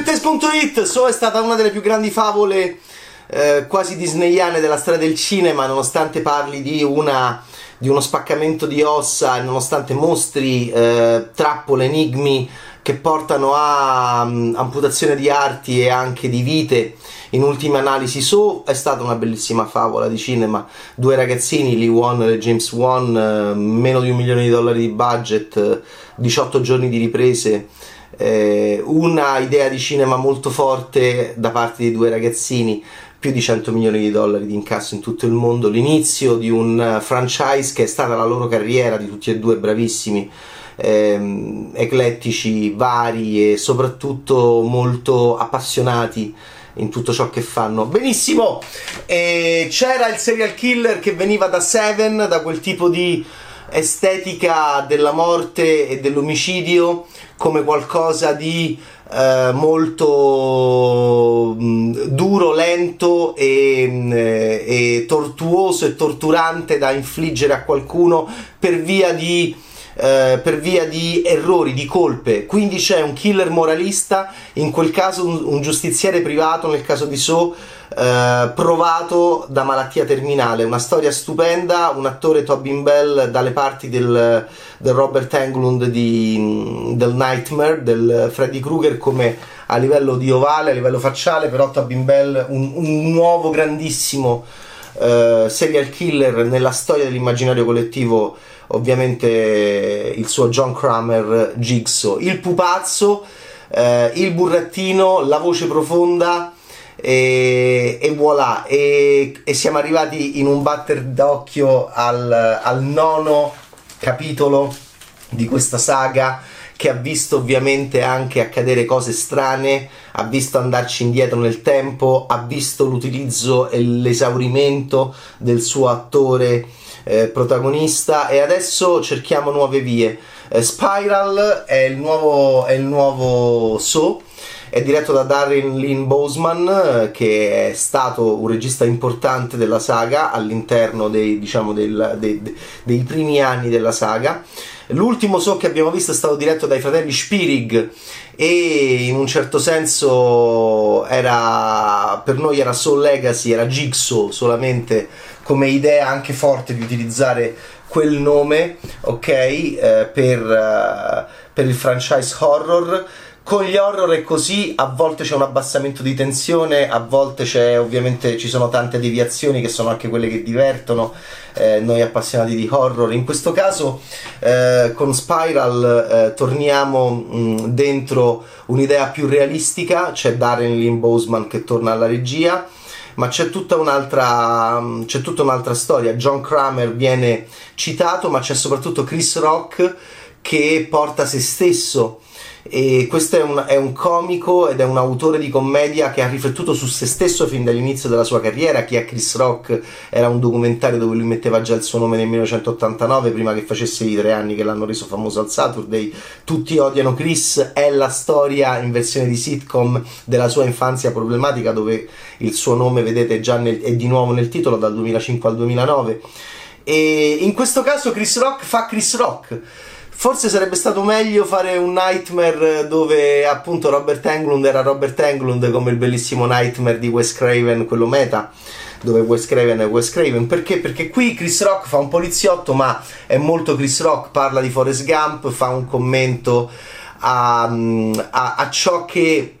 Bettes.it, So è stata una delle più grandi favole eh, quasi disneyane della storia del cinema, nonostante parli di, una, di uno spaccamento di ossa, nonostante mostri eh, trappole, enigmi che portano a um, amputazione di arti e anche di vite. In ultima analisi, So è stata una bellissima favola di cinema. Due ragazzini, Lee Wan e James Wan, eh, meno di un milione di dollari di budget, 18 giorni di riprese eh, una idea di cinema molto forte da parte dei due ragazzini, più di 100 milioni di dollari di incasso in tutto il mondo, l'inizio di un franchise che è stata la loro carriera, di tutti e due bravissimi, ehm, eclettici, vari e soprattutto molto appassionati in tutto ciò che fanno. Benissimo, e c'era il serial killer che veniva da Seven, da quel tipo di estetica della morte e dell'omicidio come qualcosa di eh, molto mh, duro, lento e, mh, mm, e, tortuoso e torturante da infliggere a qualcuno per via di eh, per via di errori, di colpe. Quindi c'è un killer moralista, in quel caso un, un giustiziere privato, nel caso di So, eh, provato da malattia terminale. Una storia stupenda, un attore Tobin Bell dalle parti del, del Robert Englund di, del Nightmare, del Freddy Krueger come a livello di ovale, a livello facciale, però Tobin Bell un, un nuovo grandissimo uh, serial killer nella storia dell'immaginario collettivo ovviamente il suo John Kramer Jigsaw, il pupazzo, eh, il burrattino, la voce profonda e, e voilà. E, e, siamo arrivati in un batter d'occhio al, al nono capitolo di questa saga che ha visto ovviamente anche accadere cose strane, ha visto andarci indietro nel tempo, ha visto l'utilizzo e l'esaurimento del suo attore eh, protagonista e adesso cerchiamo nuove vie. Eh, Spiral è il nuovo, è il nuovo So è diretto da Darren Lynn Boseman che è stato un regista importante della saga all'interno dei, diciamo, del, dei, dei primi anni della saga l'ultimo so che abbiamo visto è stato diretto dai fratelli Spirig e in un certo senso era per noi era Soul Legacy era Jigsaw solamente come idea anche forte di utilizzare quel nome, ok, eh, per, uh, per il franchise horror. Con gli horror è così, a volte c'è un abbassamento di tensione, a volte c'è ovviamente ci sono tante deviazioni che sono anche quelle che divertono eh, noi appassionati di horror. In questo caso eh, con Spiral eh, torniamo mh, dentro un'idea più realistica, c'è Darren Lynn Boseman che torna alla regia ma c'è tutta un'altra, c'è tutta un'altra storia. John Kramer viene citato, ma c'è soprattutto Chris Rock che porta se stesso e questo è un, è un, comico ed è un autore di commedia che ha riflettuto su se stesso fin dall'inizio della sua carriera. Chi è Chris Rock era un documentario dove lui metteva già il suo nome nel 1989, prima che facesse i tre anni che l'hanno reso famoso al Saturday. Tutti odiano Chris, è la storia in versione di sitcom della sua infanzia problematica, dove il suo nome, vedete, già nel, è di nuovo nel titolo dal 2005 al 2009. E in questo caso Chris Rock fa Chris Rock Forse sarebbe stato meglio fare un Nightmare dove appunto Robert Englund era Robert Englund come il bellissimo Nightmare di Wes Craven, quello meta dove Wes Craven è Wes Craven perché? Perché qui Chris Rock fa un poliziotto ma è molto Chris Rock, parla di Forrest Gump, fa un commento a, a, a ciò che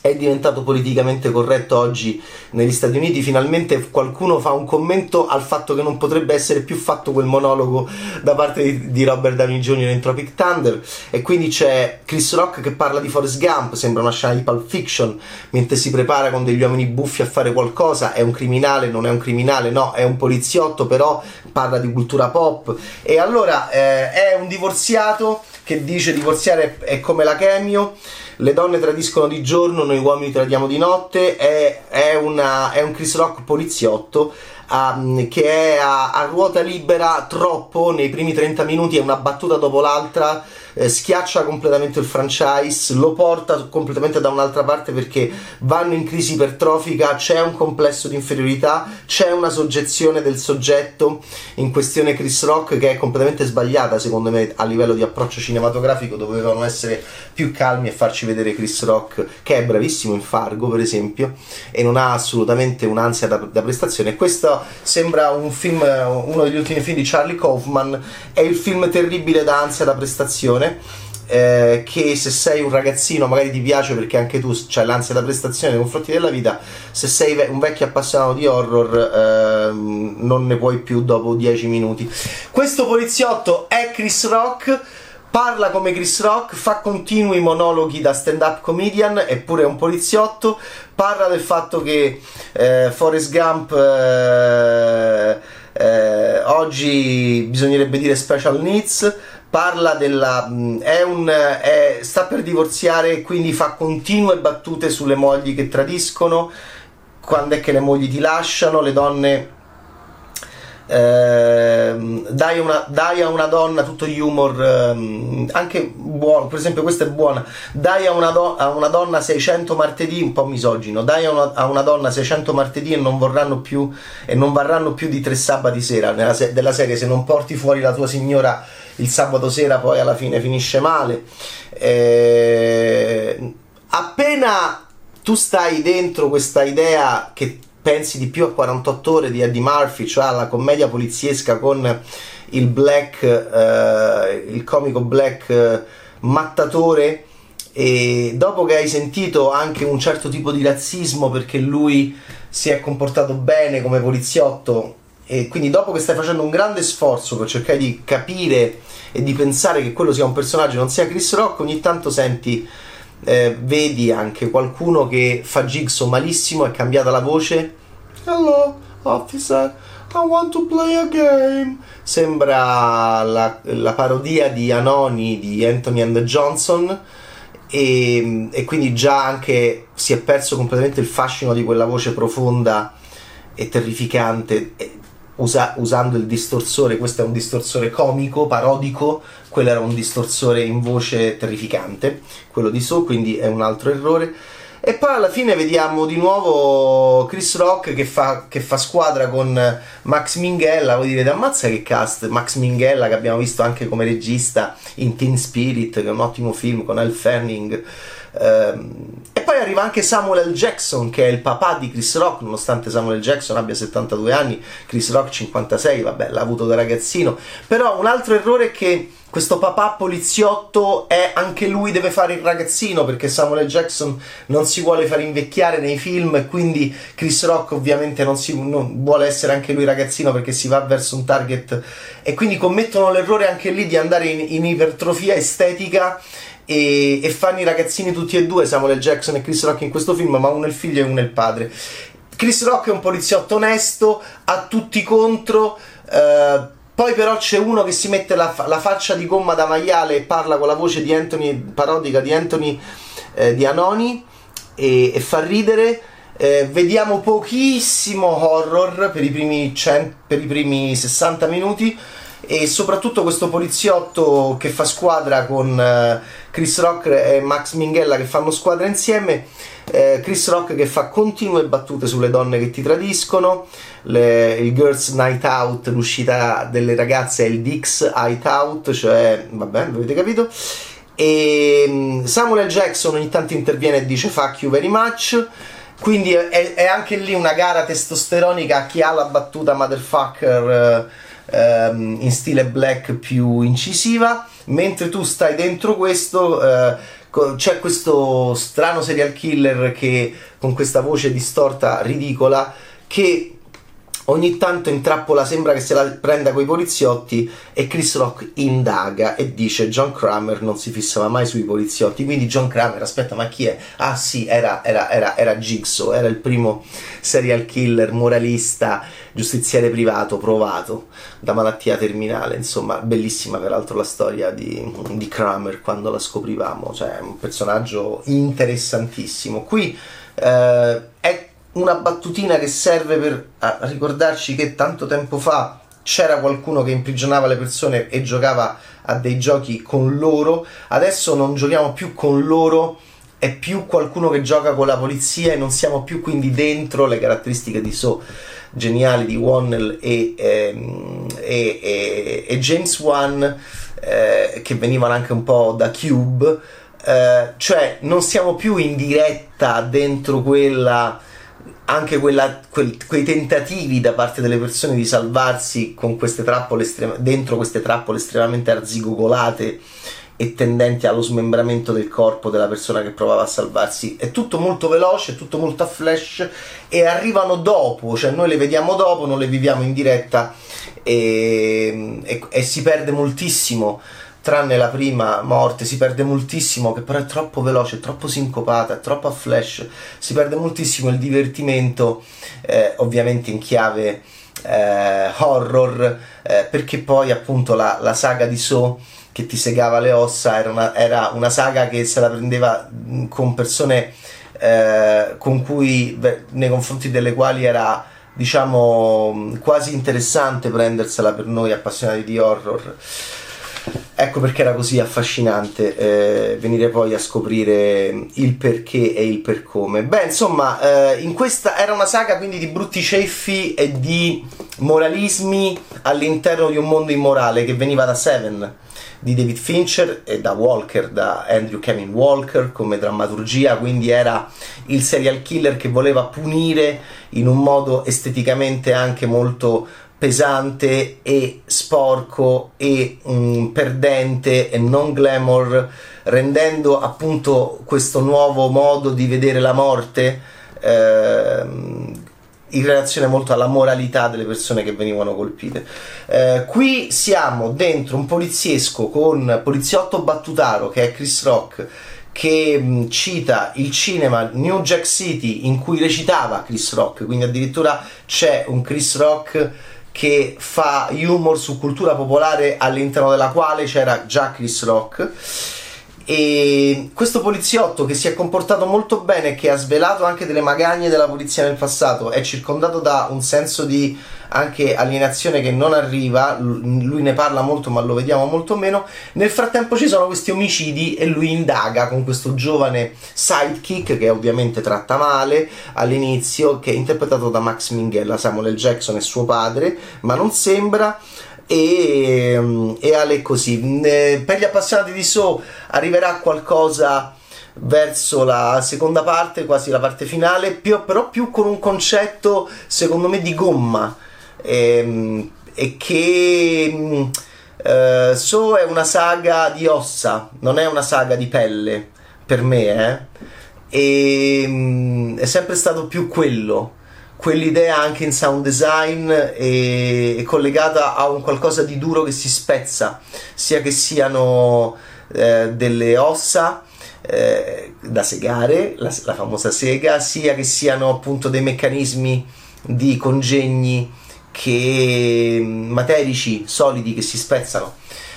è diventato politicamente corretto oggi negli Stati Uniti. Finalmente qualcuno fa un commento al fatto che non potrebbe essere più fatto quel monologo da parte di, di Robert Downey Jr. in Tropic Thunder. E quindi c'è Chris Rock che parla di Forrest Gump, sembra una scena di Pulp Fiction, mentre si prepara con degli uomini buffi a fare qualcosa. È un criminale, non è un criminale, no, è un poliziotto, però parla di cultura pop. E allora eh, è un divorziato che dice divorziare è come la chemio le donne tradiscono di giorno, noi uomini tradiamo di notte, è, è, una, è un Chris Rock poliziotto um, che è a, a, ruota libera troppo nei primi 30 minuti, è una battuta dopo l'altra eh, schiaccia completamente il franchise, lo porta completamente da un'altra parte perché vanno in crisi ipertrofica, c'è un complesso di inferiorità, c'è una soggezione del soggetto, in questione Chris Rock che è completamente sbagliata secondo me a livello di approccio cinematografico, dovevano essere più calmi e farci vedere Chris Rock che è bravissimo in Fargo per esempio e non ha assolutamente un'ansia da, da prestazione. Questo sembra un film, uno degli ultimi film di Charlie Kaufman, è il film terribile da ansia da prestazione eh, che se sei un ragazzino magari ti piace perché anche tu hai l'ansia da prestazione nei confronti della vita, se sei un vecchio appassionato di horror eh, non ne puoi più dopo 10 minuti. Questo poliziotto è Chris Rock parla come Chris Rock, fa continui monologhi da stand-up comedian, eppure è un poliziotto, parla del fatto che eh, Forrest Gump eh, eh, oggi bisognerebbe dire special needs, parla della è un è, sta per divorziare e quindi fa continue battute sulle mogli che tradiscono quando è che le mogli ti lasciano le donne eh, dai, una, dai, a una donna tutto gli humor eh, anche buono per esempio questa è buona dai a una, do, a una, donna 600 martedì un po' misogino dai a una, a una, donna 600 martedì e non vorranno più e non varranno più di tre sabati sera nella, della serie se non porti fuori la tua signora il sabato sera poi alla fine finisce male. Eh, appena tu stai dentro questa idea che pensi di più a 48 ore di Eddie Murphy, cioè alla commedia poliziesca con il black, eh, il comico black eh, mattatore, e dopo che hai sentito anche un certo tipo di razzismo perché lui si è comportato bene come poliziotto e quindi dopo che stai facendo un grande sforzo per cercare di capire e di pensare che quello sia un personaggio non sia Chris Rock, ogni tanto senti, eh, vedi anche qualcuno che fa Jigsaw malissimo, è cambiata la voce. Hello, officer, I want to play a game. Sembra la, la parodia di Anoni di Anthony and Johnson. E, e, quindi già anche si è perso completamente il fascino di quella voce profonda e terrificante usa, usando il distorsore, questo è un distorsore comico, parodico, quello era un distorsore in voce terrificante, quello di So, quindi è un altro errore. E poi alla fine vediamo di nuovo Chris Rock che fa, che fa squadra con Max Minghella. Voi direte, ammazza che cast! Max Minghella che abbiamo visto anche come regista in Teen Spirit, che è un ottimo film con Elle Fanning. Ehm, arriva anche Samuel. Jackson, che è il papà di Chris Rock, nonostante Samuel. Jackson abbia 72 anni, Chris Rock 56, vabbè, l'ha avuto da ragazzino. Però un altro errore è che questo papà poliziotto è anche lui deve fare il ragazzino perché Samuel. Jackson non si vuole far invecchiare nei film e quindi Chris Rock ovviamente non, si, non vuole essere anche lui ragazzino perché si va verso un target e quindi commettono l'errore anche lì di andare in, in ipertrofia estetica e, e fanno i ragazzini tutti e due, Samuel. Jackson e Chris Rock in questo film, ma uno è il figlio e uno è il padre. Chris Rock è un poliziotto onesto, ha tutti contro. Eh, poi però c'è uno che si mette la, la, faccia di gomma da maiale e parla con la voce di Anthony, parodica di Anthony eh, di Anoni e, e fa ridere. Eh, vediamo pochissimo horror per i, primi cent- per i primi 60 minuti e soprattutto questo poliziotto che fa squadra con uh, Chris Rock e Max Minghella che fanno squadra insieme eh, Chris Rock che fa continue battute sulle donne che ti tradiscono le, il Girls Night Out l'uscita delle ragazze è il Dix Night Out cioè vabbè avete capito e mm, Samuel. Jackson ogni tanto interviene e dice fuck you very much quindi è, è anche lì una gara testosteronica a chi ha la battuta motherfucker uh, ehm, in stile black più incisiva, mentre tu stai dentro questo eh, c'è questo strano serial killer che con questa voce distorta ridicola che ogni tanto intrappola, sembra che se la prenda coi poliziotti e Chris Rock indaga e dice John Kramer non si fissava mai sui poliziotti, quindi John Kramer, aspetta ma chi è? Ah sì, era, era, era, era Jigsaw, era il primo serial killer moralista, giustiziere privato, provato da malattia terminale, insomma bellissima peraltro la storia di, di Kramer quando la scoprivamo, cioè un personaggio interessantissimo. Qui eh, è una battutina che serve per ricordarci che tanto tempo fa c'era qualcuno che imprigionava le persone e giocava a dei giochi con loro, adesso non giochiamo più con loro, è più qualcuno che gioca con la polizia e non siamo più quindi dentro le caratteristiche di So geniali di Wannell e, ehm, e, e, e, James Wan eh, che venivano anche un po' da Cube, eh, cioè non siamo più in diretta dentro quella anche quella, quel, quei tentativi da parte delle persone di salvarsi con queste trappole estrema, dentro queste trappole estremamente arzigogolate e tendenti allo smembramento del corpo della persona che provava a salvarsi. È tutto molto veloce, è tutto molto a flash e arrivano dopo, cioè noi le vediamo dopo, non le viviamo in diretta e, e, e si perde moltissimo tranne la prima morte, si perde moltissimo, che però è troppo veloce, troppo sincopata, troppo a flash, si perde moltissimo il divertimento, eh, ovviamente in chiave eh, horror, eh, perché poi appunto la, la, saga di So che ti segava le ossa era una, era una saga che se la prendeva con persone eh, con cui, nei confronti delle quali era diciamo quasi interessante prendersela per noi appassionati di horror Ecco perché era così affascinante eh, venire poi a scoprire il perché e il per come. Beh, insomma, eh, in questa era una saga quindi di brutti ceffi e di moralismi all'interno di un mondo immorale che veniva da Seven di David Fincher e da Walker, da Andrew Kevin Walker come drammaturgia, quindi era il serial killer che voleva punire in un modo esteticamente anche molto pesante e sporco e um, perdente e non glamour, rendendo appunto questo nuovo modo di vedere la morte eh, in relazione molto alla moralità delle persone che venivano colpite. Eh, qui siamo dentro un poliziesco con poliziotto battutaro che è Chris Rock che mh, cita il cinema New Jack City in cui recitava Chris Rock, quindi addirittura c'è un Chris Rock che fa humor su cultura popolare all'interno della quale c'era già Chris Rock. E questo poliziotto che si è comportato molto bene che ha svelato anche delle magagne della polizia nel passato è circondato da un senso di anche alienazione che non arriva, lui ne parla molto ma lo vediamo molto meno, nel frattempo ci sono questi omicidi e lui indaga con questo giovane sidekick che ovviamente tratta male all'inizio, che è interpretato da Max Minghella, Samuel L. Jackson è suo padre, ma non sembra e, e Ale così. Per gli appassionati di So arriverà qualcosa verso la seconda parte, quasi la parte finale, più, però più con un concetto secondo me di gomma e, ehm, e che uh, So è una saga di ossa, non è una saga di pelle per me, eh? e um, è sempre stato più quello quell'idea anche in sound design è, è, collegata a un qualcosa di duro che si spezza, sia che siano eh, delle ossa eh, da segare, la, la, famosa sega, sia che siano appunto dei meccanismi di congegni che materici solidi che si spezzano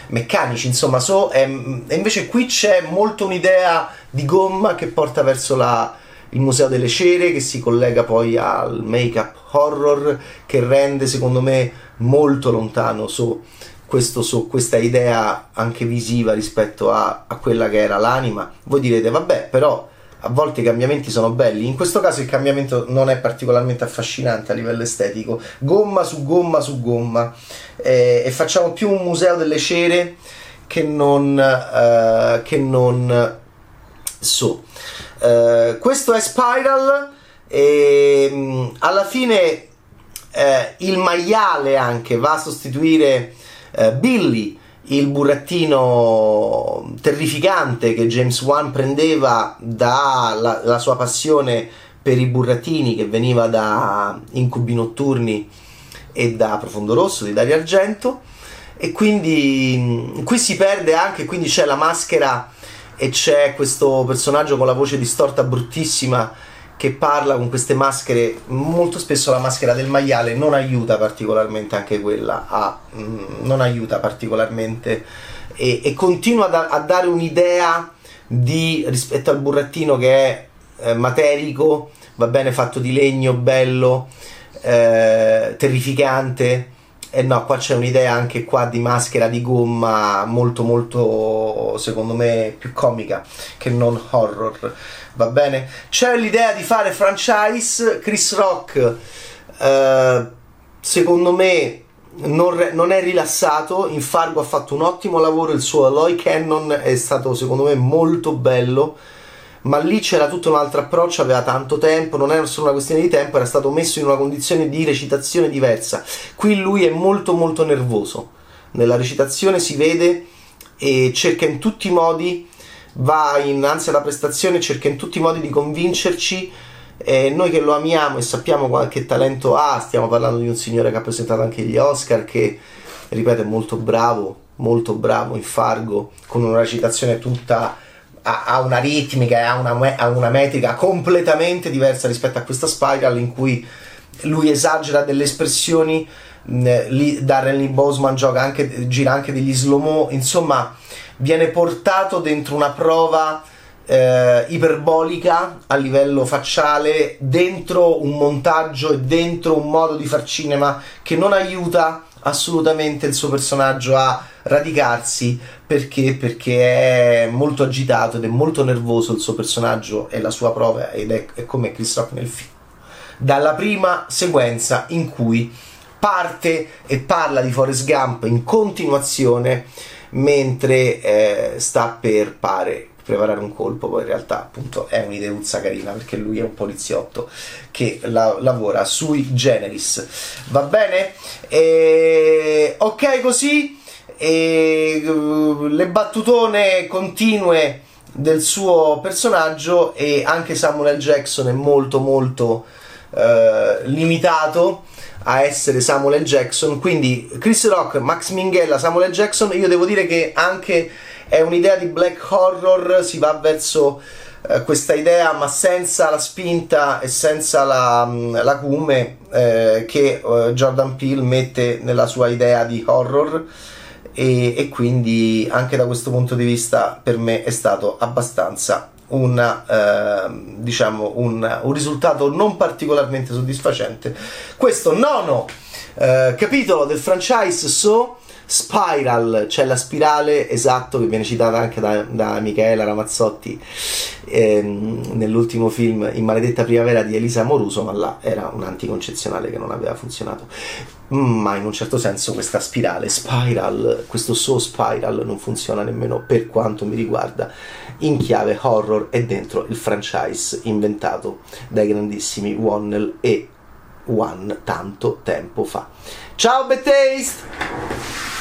meccanici insomma so, e, e invece qui c'è molto un'idea di gomma che porta verso la, il Museo delle Cere che si collega poi al make-up horror che rende secondo me molto lontano su, questo, su questa idea anche visiva rispetto a, a quella che era l'anima. Voi direte, vabbè, però a volte i cambiamenti sono belli. In questo caso il cambiamento non è particolarmente affascinante a livello estetico. Gomma su gomma su gomma. Eh, e facciamo più un museo delle cere che non, eh, che non so. Eh, questo è Spiral e mm, alla fine eh, il maiale anche va a sostituire eh, Billy il burattino terrificante che James Wan prendeva dalla sua passione per i burattini che veniva da Incubi Notturni e da Profondo Rosso di Dario Argento. E quindi qui si perde anche quindi c'è la maschera e c'è questo personaggio con la voce distorta bruttissima che parla con queste maschere, molto spesso la maschera del maiale non aiuta particolarmente anche quella, a, mm, non aiuta particolarmente e, e continua da, a dare un'idea di, rispetto al burattino che è eh, materico, va bene fatto di legno, bello, eh, terrificante, E no, qua c'è un'idea anche qua di maschera di gomma molto molto secondo me più comica che non horror. Va bene? C'è l'idea di fare franchise Chris Rock eh, secondo me non, re- non, è rilassato. In Fargo ha fatto un ottimo lavoro. Il suo Aloy Cannon è stato, secondo me, molto bello. Ma lì c'era tutto un altro approccio, aveva tanto tempo, non era solo una questione di tempo, era stato messo in una condizione di recitazione diversa. Qui lui è molto molto nervoso. Nella recitazione si vede e cerca in tutti i modi, va in ansia da prestazione, cerca in tutti i modi di convincerci e noi che lo amiamo e sappiamo qualche talento ha, stiamo parlando di un signore che ha presentato anche gli Oscar, che ripeto è molto bravo, molto bravo in Fargo, con una recitazione tutta ha, una ritmica e ha una, ha una metrica completamente diversa rispetto a questa Spiral in cui lui esagera delle espressioni Darren Lee Boseman gioca anche, gira anche degli slow mo insomma viene portato dentro una prova eh, iperbolica a livello facciale dentro un montaggio e dentro un modo di far cinema che non aiuta assolutamente il suo personaggio a radicarsi perché? perché è molto agitato ed è molto nervoso il suo personaggio e la sua prova ed è, è come Chris Rock nel film dalla prima sequenza in cui parte e parla di Forrest Gump in continuazione mentre eh, sta per pare preparare un colpo, poi in realtà appunto è un'ideuzza carina perché lui è un poliziotto che la, lavora sui generis. Va bene? E, ok così? E, uh, le battutone continue del suo personaggio e anche Samuel Jackson è molto molto uh, limitato a essere Samuel Jackson. Quindi Chris Rock, Max Minghella, Samuel Jackson io devo dire che anche è un'idea di black horror, si va verso eh, questa idea ma senza la spinta e senza la, mm, la cume eh, che eh, Jordan Peele mette nella sua idea di horror e, e, quindi anche da questo punto di vista per me è stato abbastanza una, eh, diciamo un, un, risultato non particolarmente soddisfacente. Questo nono eh, capitolo del franchise So Spiral, cioè la spirale, esatto, che viene citata anche da, da Michaela Ramazzotti ehm, nell'ultimo film In maledetta primavera di Elisa Moruso, ma là era un anticoncezionale che non aveva funzionato. Ma in un certo senso questa spirale, Spiral, questo so Spiral non funziona nemmeno per quanto mi riguarda in chiave horror e dentro il franchise inventato dai grandissimi Wonnell e One tanto tempo fa. Ciao Betaste!